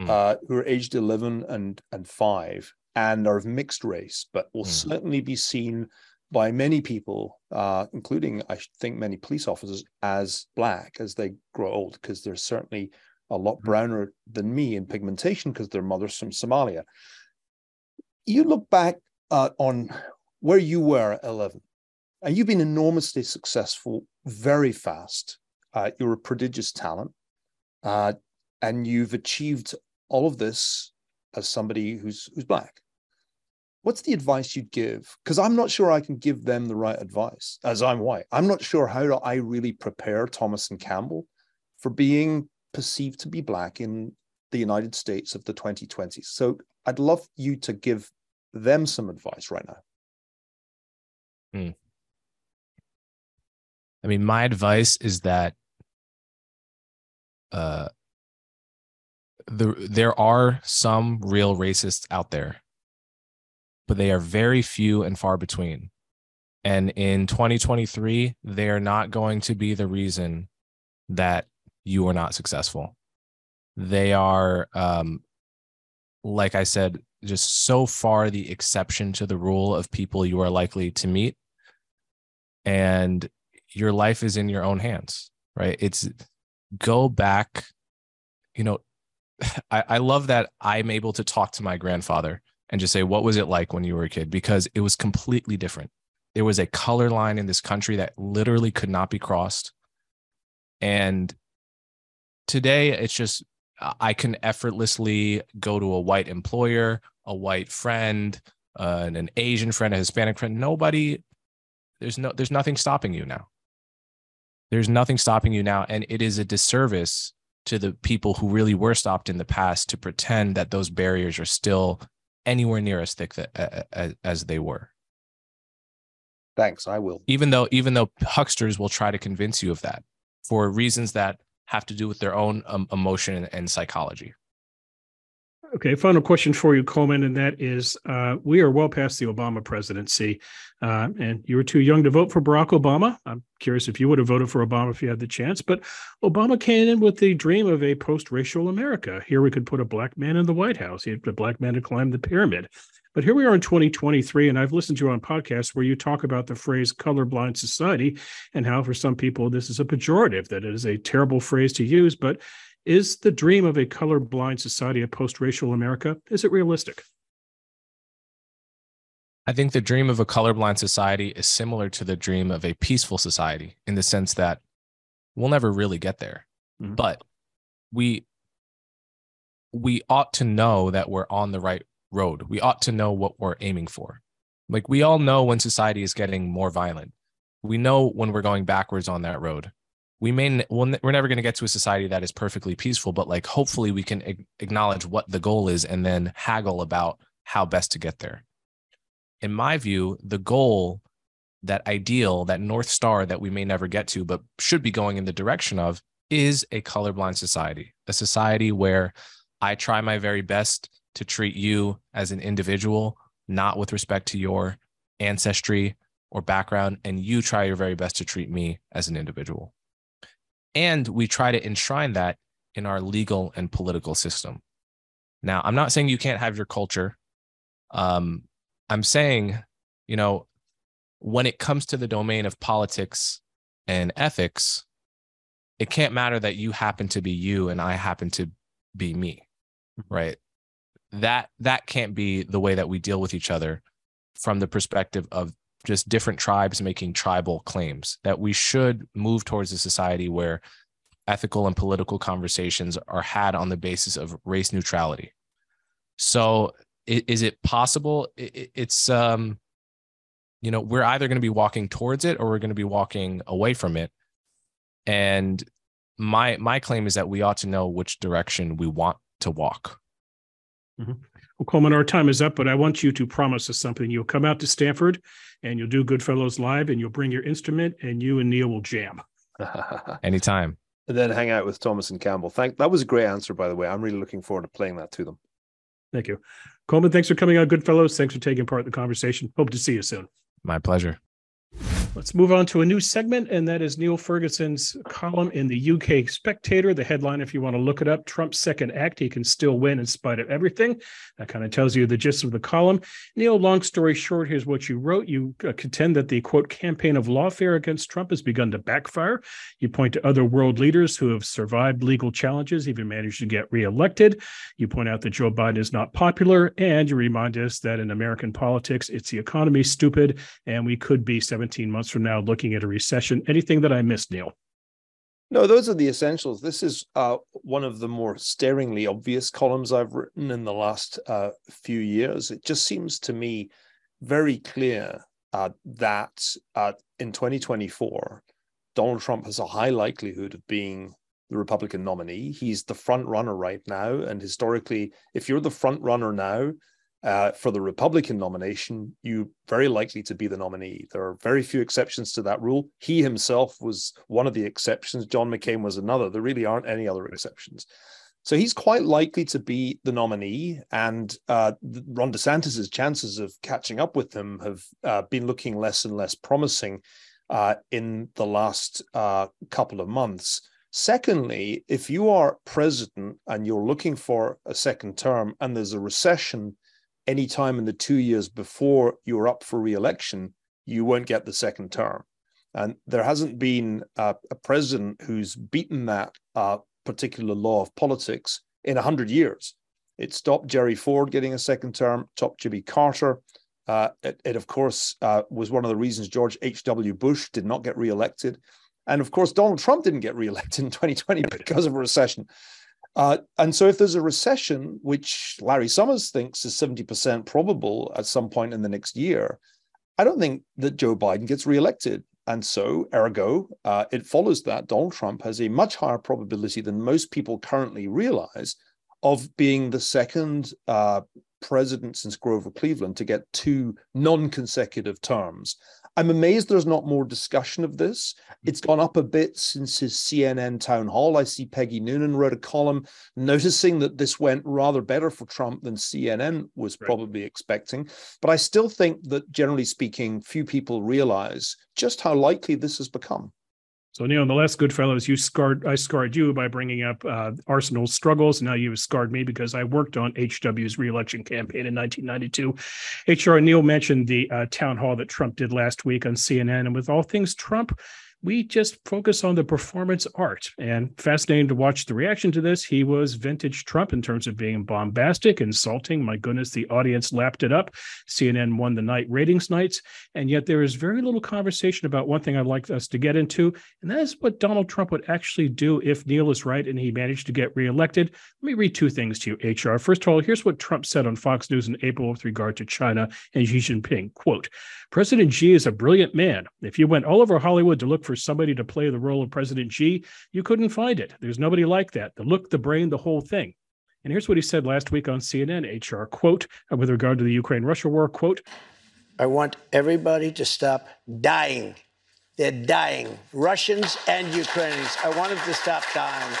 mm. uh, who are aged 11 and and five and are of mixed race, but will mm. certainly be seen by many people, uh, including I think many police officers, as black as they grow old, because they're certainly a lot mm-hmm. browner than me in pigmentation because their mother's from Somalia. You look back uh, on where you were at 11, and you've been enormously successful very fast. Uh, you're a prodigious talent, uh, and you've achieved all of this as somebody who's who's black what's the advice you'd give? Because I'm not sure I can give them the right advice as I'm white. I'm not sure how do I really prepare Thomas and Campbell for being perceived to be black in the United States of the 2020s. So I'd love you to give them some advice right now. Hmm. I mean, my advice is that uh, the, there are some real racists out there but they are very few and far between. And in 2023, they're not going to be the reason that you are not successful. They are, um, like I said, just so far the exception to the rule of people you are likely to meet. And your life is in your own hands, right? It's go back. You know, I, I love that I'm able to talk to my grandfather and just say, what was it like when you were a kid? Because it was completely different. There was a color line in this country that literally could not be crossed. And today it's just, I can effortlessly go to a white employer, a white friend, uh, an Asian friend, a Hispanic friend. Nobody, there's no, there's nothing stopping you now. There's nothing stopping you now. And it is a disservice to the people who really were stopped in the past to pretend that those barriers are still anywhere near as thick that, as, as they were. Thanks, I will. Even though even though hucksters will try to convince you of that for reasons that have to do with their own um, emotion and, and psychology. Okay, final question for you, Coleman, and that is uh, we are well past the Obama presidency, uh, and you were too young to vote for Barack Obama. I'm curious if you would have voted for Obama if you had the chance, but Obama came in with the dream of a post racial America. Here we could put a black man in the White House, he had a black man to climb the pyramid. But here we are in 2023, and I've listened to you on podcasts where you talk about the phrase colorblind society and how, for some people, this is a pejorative, that it is a terrible phrase to use. But is the dream of a colorblind society a post racial America? Is it realistic? I think the dream of a colorblind society is similar to the dream of a peaceful society in the sense that we'll never really get there. Mm-hmm. But we we ought to know that we're on the right road. We ought to know what we're aiming for. Like we all know when society is getting more violent. We know when we're going backwards on that road we may we're never going to get to a society that is perfectly peaceful but like hopefully we can acknowledge what the goal is and then haggle about how best to get there in my view the goal that ideal that north star that we may never get to but should be going in the direction of is a colorblind society, a society where I try my very best to treat you as an individual, not with respect to your ancestry or background, and you try your very best to treat me as an individual. And we try to enshrine that in our legal and political system. Now, I'm not saying you can't have your culture. Um, I'm saying, you know, when it comes to the domain of politics and ethics, it can't matter that you happen to be you and I happen to be me, mm-hmm. right? That that can't be the way that we deal with each other from the perspective of just different tribes making tribal claims. That we should move towards a society where ethical and political conversations are had on the basis of race neutrality. So, is it possible? It's um, you know, we're either going to be walking towards it or we're going to be walking away from it and my my claim is that we ought to know which direction we want to walk mm-hmm. Well coleman our time is up but i want you to promise us something. You'll come out to stanford and you'll do goodfellows live and you'll bring your instrument and you and Niall will jam. Anytime. And then hang out with thomas and campbell. Thank that was a great answer by the way. I'm really looking forward to playing that to them. Thank you. Coleman thanks for coming on goodfellows thanks for taking part in the conversation. Hope to see you soon. My pleasure Let's move on to a new segment, and that is Niall Ferguson's column in the UK Spectator. The headline, if you want to look it up, Trump's second act, he can still win in spite of everything. That kind of tells you the gist of the column. Niall, long story short, here's what you wrote. You uh, contend that the quote campaign of lawfare against Trump has begun to backfire. You point to other world leaders who have survived legal challenges, even managed to get reelected. You point out that Joe Biden is not popular, and you remind us that in American politics, it's the economy stupid, and we could be 17 months months from now looking at a recession. Anything that I missed, Niall? No, those are the essentials. This is uh, one of the more staringly obvious columns I've written in the last uh, few years. It just seems to me very clear uh, that uh, in 2024, Donald Trump has a high likelihood of being the Republican nominee. He's the front runner right now. And historically, if you're the front runner now, uh, for the Republican nomination, you very likely to be the nominee. There are very few exceptions to that rule. He himself was one of the exceptions. John McCain was another. There really aren't any other exceptions. So he's quite likely to be the nominee, and uh, Ron DeSantis's chances of catching up with him have uh, been looking less and less promising uh, in the last uh, couple of months. Secondly, if you are president and you're looking for a second term and there's a recession any time in the two years before you're up for re-election, you won't get the second term. And there hasn't been a president who's beaten that uh, particular law of politics in 100 years. It stopped Jerry Ford getting a second term, stopped Jimmy Carter. Uh, it, it, of course, uh, was one of the reasons George H.W. Bush did not get reelected. And of course, Donald Trump didn't get reelected in 2020 because of a recession. Uh, and so, if there's a recession, which Larry Summers thinks is 70% probable at some point in the next year, I don't think that Joe Biden gets reelected. And so, ergo, uh, it follows that Donald Trump has a much higher probability than most people currently realize of being the second uh, president since Grover Cleveland to get two non consecutive terms. I'm amazed there's not more discussion of this. Hmm. It's gone up a bit since his CNN town hall. I see Peggy Noonan wrote a column noticing that this went rather better for Trump than CNN was right. probably expecting. But I still think that, generally speaking, few people realize just how likely this has become. So Niall, in the last Goodfellows, you scarred I scarred you by bringing up uh, Arsenal's struggles. Now you've scarred me because I worked on HW's reelection campaign in 1992. HR Niall mentioned the uh, town hall that Trump did last week on CNN, and with all things Trump, we just focus on the performance art. And fascinating to watch the reaction to this. He was vintage Trump in terms of being bombastic, insulting. My goodness, the audience lapped it up. CNN won the night ratings nights. And yet there is very little conversation about one thing I'd like us to get into, and that is what Donald Trump would actually do if Niall is right and he managed to get reelected. Let me read two things to you, HR. First of all, here's what Trump said on Fox News in April with regard to China and Xi Jinping. Quote, President Xi is a brilliant man. If you went all over Hollywood to look for somebody to play the role of President Xi, you couldn't find it. There's nobody like that. The look, the brain, the whole thing. And here's what he said last week on CNN HR quote uh, with regard to the Ukraine Russia war quote I want everybody to stop dying They're dying, Russians and Ukrainians. I want them to stop dying.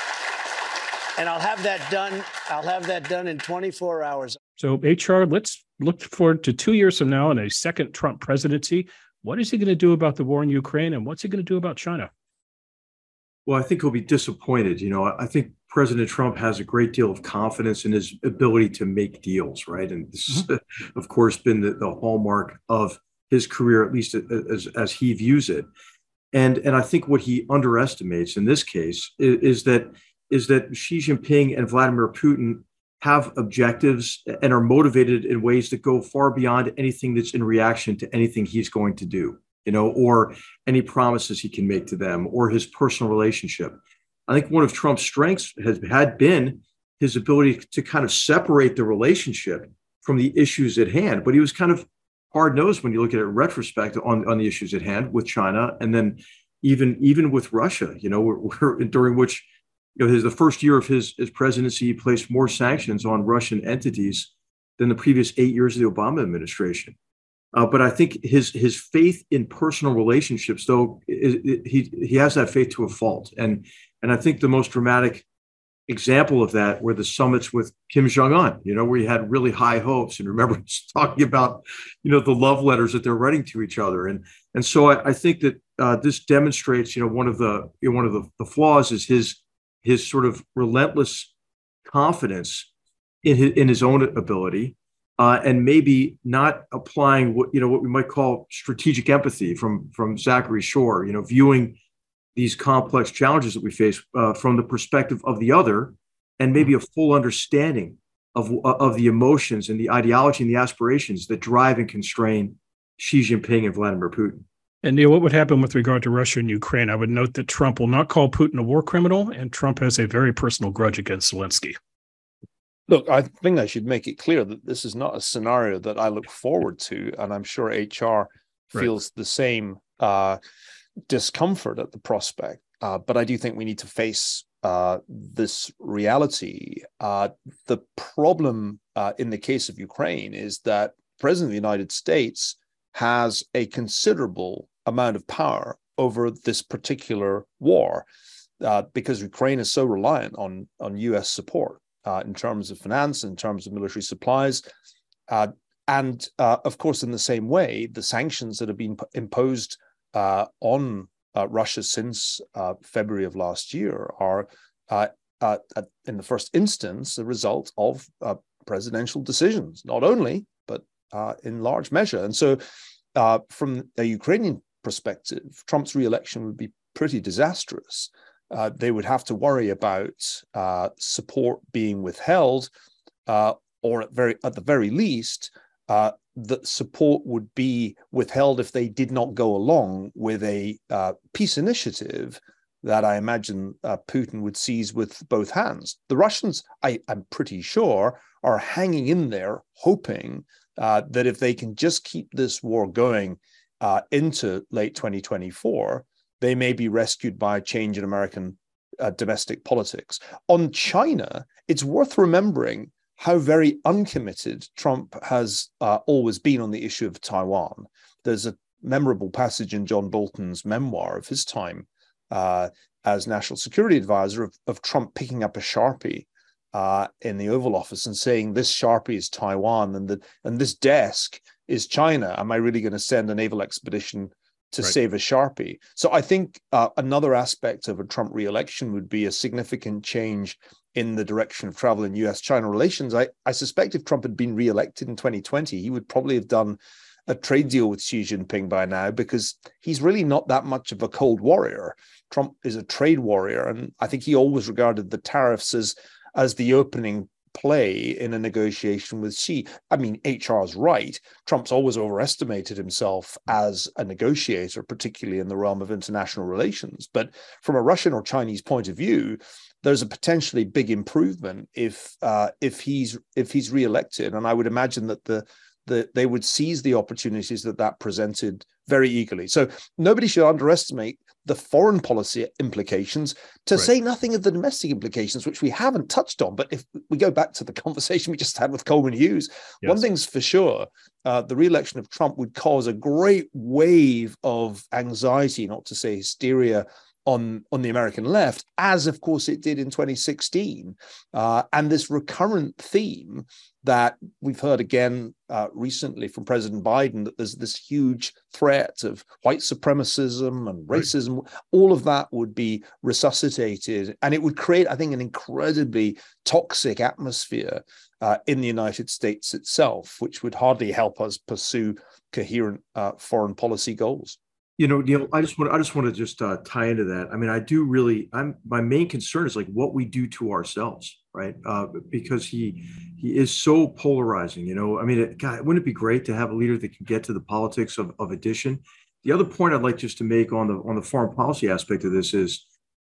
And I'll have that done. I'll have that done in 24 hours. So, HR, let's look forward to two years from now and a second Trump presidency. What is he going to do about the war in Ukraine and what's he going to do about China? Well, I think he'll be disappointed. You know, I think President Trump has a great deal of confidence in his ability to make deals, right? And this mm-hmm. has, of course, been the, the hallmark of his career, at least as, as he views it. And, and I think what he underestimates in this case is, is that is that Xi Jinping and Vladimir Putin have objectives and are motivated in ways that go far beyond anything that's in reaction to anything he's going to do, you know, or any promises he can make to them or his personal relationship. I think one of Trump's strengths has had been his ability to kind of separate the relationship from the issues at hand. But he was kind of hard nosed when you look at it in retrospect on, on the issues at hand with China and then even even with Russia, you know, we're, we're, during which you know his the first year of his, his presidency, he placed more sanctions on Russian entities than the previous eight years of the Obama administration. Uh, but I think his his faith in personal relationships, though, is, he he has that faith to a fault, and and I think the most dramatic example of that were the summits with Kim Jong Un. You know, where he had really high hopes, and remember talking about you know the love letters that they're writing to each other, and and so I, I think that uh, this demonstrates, you know, one of the you know, one of the, the flaws is his his sort of relentless confidence in his, in his own ability uh, and maybe not applying what you know what we might call strategic empathy from from Zachary Shore. You know, viewing these complex challenges that we face uh, from the perspective of the other, and maybe a full understanding of of the emotions and the ideology and the aspirations that drive and constrain Xi Jinping and Vladimir Putin. And Niall, what would happen with regard to Russia and Ukraine? I would note that Trump will not call Putin a war criminal, and Trump has a very personal grudge against Zelensky. Look, I think I should make it clear that this is not a scenario that I look forward to, and I'm sure HR feels right. the same uh, discomfort at the prospect. Uh, but I do think we need to face uh, this reality. Uh, the problem uh, in the case of Ukraine is that President of the United States has a considerable amount of power over this particular war uh, because Ukraine is so reliant on, on US support uh, in terms of finance, in terms of military supplies. Uh, and uh, of course, in the same way, the sanctions that have been imposed uh, on uh, Russia since February of last year are, in the first instance, the result of presidential decisions, not only, but in large measure. And so from a Ukrainian perspective, Trump's re-election would be pretty disastrous. Uh, they would have to worry about uh, support being withheld, uh, or at very at the very least, uh, that support would be withheld if they did not go along with a uh, peace initiative that I imagine Putin would seize with both hands. The Russians, I, I'm pretty sure, are hanging in there, hoping uh, that if they can just keep this war going uh, into late 2024, they may be rescued by a change in American uh, domestic politics. On China, it's worth remembering how very uncommitted Trump has uh, always been on the issue of Taiwan. There's a memorable passage in John Bolton's memoir of his time uh, as national security advisor of, of Trump picking up a Sharpie uh, in the Oval Office and saying this Sharpie is Taiwan and the and this desk is China. Am I really going to send a naval expedition to right. save a Sharpie? So I think uh, another aspect of a Trump re-election would be a significant change in the direction of travel in U.S.-China relations. I, I suspect if Trump had been re-elected in 2020, he would probably have done a trade deal with Xi Jinping by now because he's really not that much of a cold warrior. Trump is a trade warrior, and I think he always regarded the tariffs as as the opening play in a negotiation with Xi. I mean, HR's right. Trump's always overestimated himself as a negotiator, particularly in the realm of international relations. But from a Russian or Chinese point of view, there's a potentially big improvement if uh, if he's if he's reelected, and I would imagine that the the they would seize the opportunities that that presented very eagerly. So nobody should underestimate the foreign policy implications, to right. say nothing of the domestic implications, which we haven't touched on. But if we go back to the conversation we just had with Coleman Hughes, yes. one thing's for sure uh, the re-election of Trump would cause a great wave of anxiety, not to say hysteria, on on the American left, as of course it did in 2016, uh, and this recurrent theme that we've heard again uh, recently from President Biden that there's this huge threat of white supremacism and racism. Right. All of that would be resuscitated, and it would create, I think, an incredibly toxic atmosphere uh, in the United States itself, which would hardly help us pursue coherent uh, foreign policy goals. You know, Niall, I just want I just want to just uh, tie into that. I mean, I do really. I'm my main concern is like what we do to ourselves, right? Uh, because he he is so polarizing. You know, I mean, it, God, wouldn't it be great to have a leader that can get to the politics of, of addition? The other point I'd like just to make on the on the foreign policy aspect of this is,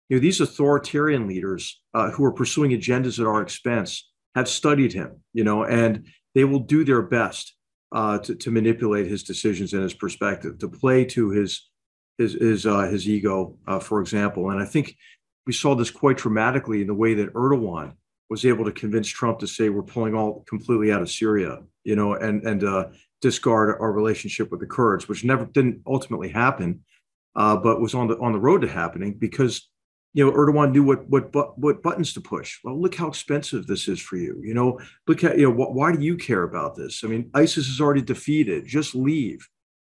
you know, these authoritarian leaders uh, who are pursuing agendas at our expense have studied him, you know, and they will do their best uh, to, to manipulate his decisions and his perspective, to play to his his his, uh, his ego, uh, for example. And I think we saw this quite dramatically in the way that Erdogan was able to convince Trump to say we're pulling all completely out of Syria, you know, and and uh, discard our relationship with the Kurds, which never didn't ultimately happen, uh, but was on the on the road to happening because you know, Erdogan knew what what what buttons to push. Well, look how expensive this is for you. You know, look at you know wh- why do you care about this? I mean, ISIS is already defeated. Just leave.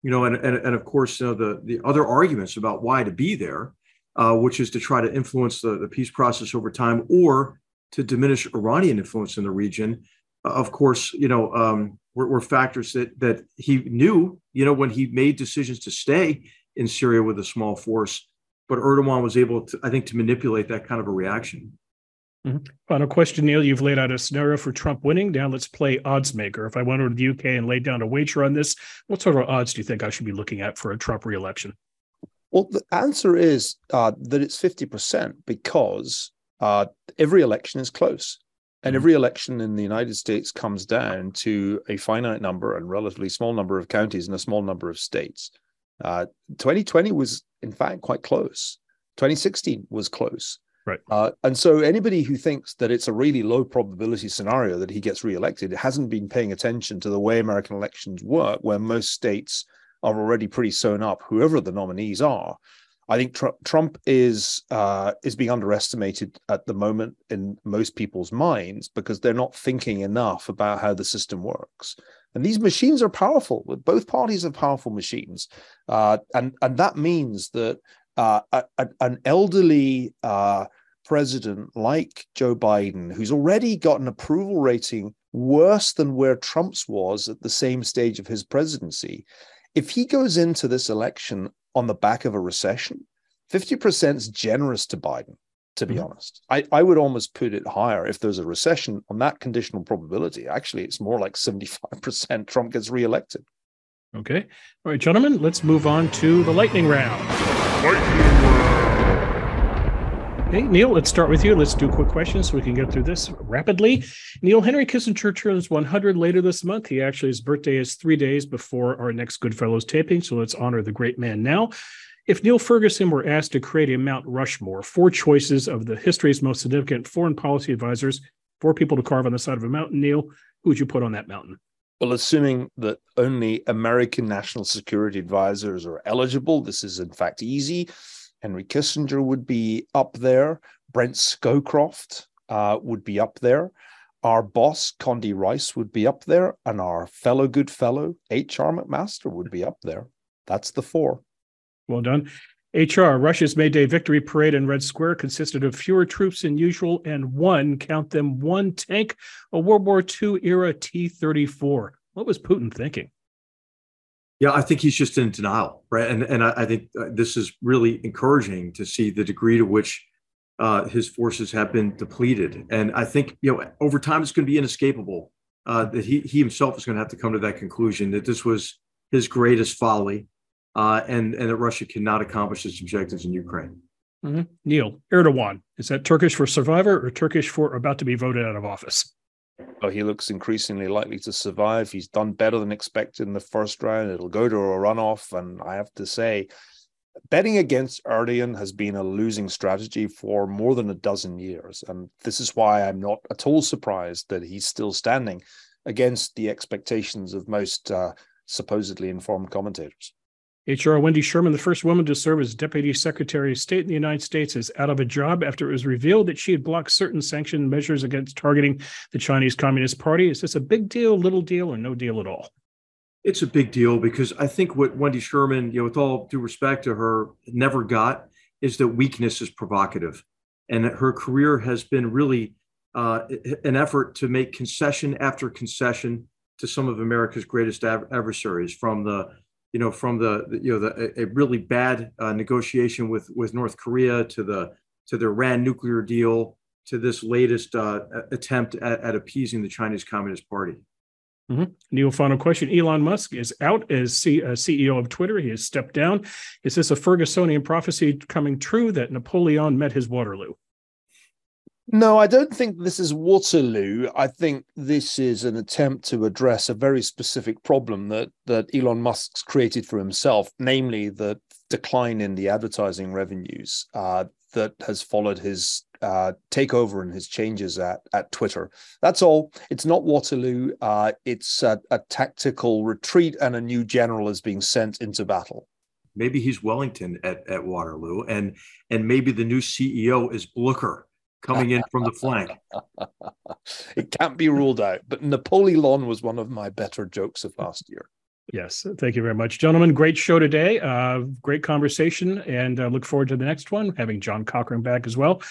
You know, and and, and of course, you know, the the other arguments about why to be there, uh, which is to try to influence the, the peace process over time or to diminish Iranian influence in the region. Uh, of course, you know, um, were, were factors that that he knew. You know, when he made decisions to stay in Syria with a small force but Erdogan was able to, I think, to manipulate that kind of a reaction. Mm-hmm. Final question, Niall. You've laid out a scenario for Trump winning. Now let's play odds maker. If I went over to the UK and laid down a wager on this, what sort of odds do you think I should be looking at for a Trump reelection? Well, the answer is uh, that it's 50% because uh, every election is close. And mm-hmm. every election in the United States comes down to a finite number and relatively small number of counties and a small number of states. Uh, 2020 was, in fact, quite close. 2016 was close. Right. Uh, and so anybody who thinks that it's a really low probability scenario that he gets reelected hasn't been paying attention to the way American elections work, where most states are already pretty sewn up, whoever the nominees are. I think tr- Trump is uh, is being underestimated at the moment in most people's minds because they're not thinking enough about how the system works. And these machines are powerful. Both parties are powerful machines, uh, and and that means that uh, a, an elderly uh, president like Joe Biden, who's already got an approval rating worse than where Trump's was at the same stage of his presidency, if he goes into this election on the back of a recession, 50% is generous to Biden to be mm-hmm. honest. I, I would almost put it higher if there's a recession on that conditional probability. Actually, it's more like 75% Trump gets reelected. Okay. All right, gentlemen, let's move on to the lightning round. Lightning round. Hey, Niall, let's start with you. Let's do quick questions so we can get through this rapidly. Niall, Henry Kissinger turns 100 later this month. He actually, his birthday is three days before our next Goodfellows taping. So let's honor the great man now. If Niall Ferguson were asked to create a Mount Rushmore, four choices of the history's most significant foreign policy advisors, four people to carve on the side of a mountain, Niall, who would you put on that mountain? Well, assuming that only American national security advisors are eligible, this is in fact easy. Henry Kissinger would be up there. Brent Scowcroft uh, would be up there. Our boss, Condi Rice, would be up there. And our fellow good fellow, H.R. McMaster, would be up there. That's the four. Well done. HR, Russia's May Day victory parade in Red Square consisted of fewer troops than usual and one, count them, one tank, a World War II era T 34. What was Putin thinking? Yeah, I think he's just in denial, right? And and I, I think uh, this is really encouraging to see the degree to which uh, his forces have been depleted. And I think you know over time it's going to be inescapable uh, that he he himself is going to have to come to that conclusion that this was his greatest folly uh, and and that Russia cannot accomplish its objectives in Ukraine. Mm-hmm. Niall Erdogan is that Turkish for survivor or Turkish for about to be voted out of office? Oh, he looks increasingly likely to survive. He's done better than expected in the first round. It'll go to a runoff, and I have to say, betting against Erdogan has been a losing strategy for more than a dozen years. And this is why I'm not at all surprised that he's still standing against the expectations of most uh, supposedly informed commentators. HR Wendy Sherman, the first woman to serve as Deputy Secretary of State in the United States, is out of a job after it was revealed that she had blocked certain sanction measures against targeting the Chinese Communist Party. Is this a big deal, little deal, or no deal at all? It's a big deal because I think what Wendy Sherman, you know, with all due respect to her, never got is that weakness is provocative. And her career has been really uh, an effort to make concession after concession to some of America's greatest adversaries, from the you know from the you know the, a really bad uh, negotiation with with North Korea to the to the Iran nuclear deal to this latest uh, attempt at, at, appeasing the Chinese Communist Party. Mm-hmm. Niall, final question. Elon Musk is out as C- uh, CEO of Twitter. He has stepped down. Is this a Fergusonian prophecy coming true that Napoleon met his Waterloo? No, I don't think this is Waterloo. I think this is an attempt to address a very specific problem that that Elon Musk's created for himself, namely the decline in the advertising revenues uh, that has followed his uh, takeover and his changes at at Twitter. That's all. It's not Waterloo. Uh, it's a, a tactical retreat, and a new general is being sent into battle. Maybe he's Wellington at, at Waterloo, and and maybe the new CEO is Blucher coming in from the flank. it can't be ruled out. But Napoleon was one of my better jokes of last year. Yes, thank you very much, gentlemen. Great show today. Uh, great conversation, and uh, look forward to the next one, having John Cochrane back as well.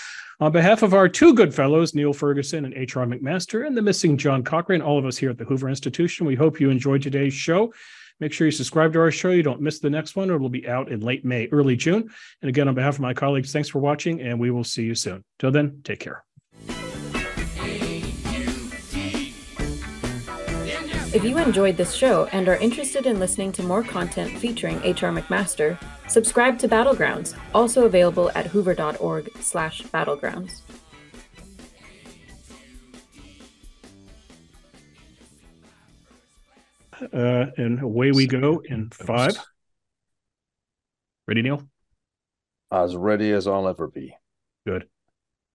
On behalf of our two good fellows, Niall Ferguson and H.R. McMaster, and the missing John Cochrane, all of us here at the Hoover Institution, we hope you enjoyed today's show. Make sure you subscribe to our show. You don't miss the next one. It will be out in late May, early June. And again, on behalf of my colleagues, thanks for watching, and we will see you soon. Till then, take care. If you enjoyed this show and are interested in listening to more content featuring HR McMaster, subscribe to Battlegrounds, also available at hoover.org/battlegrounds. Uh, and away we go in five. Ready, Niall? As ready as I'll ever be. Good.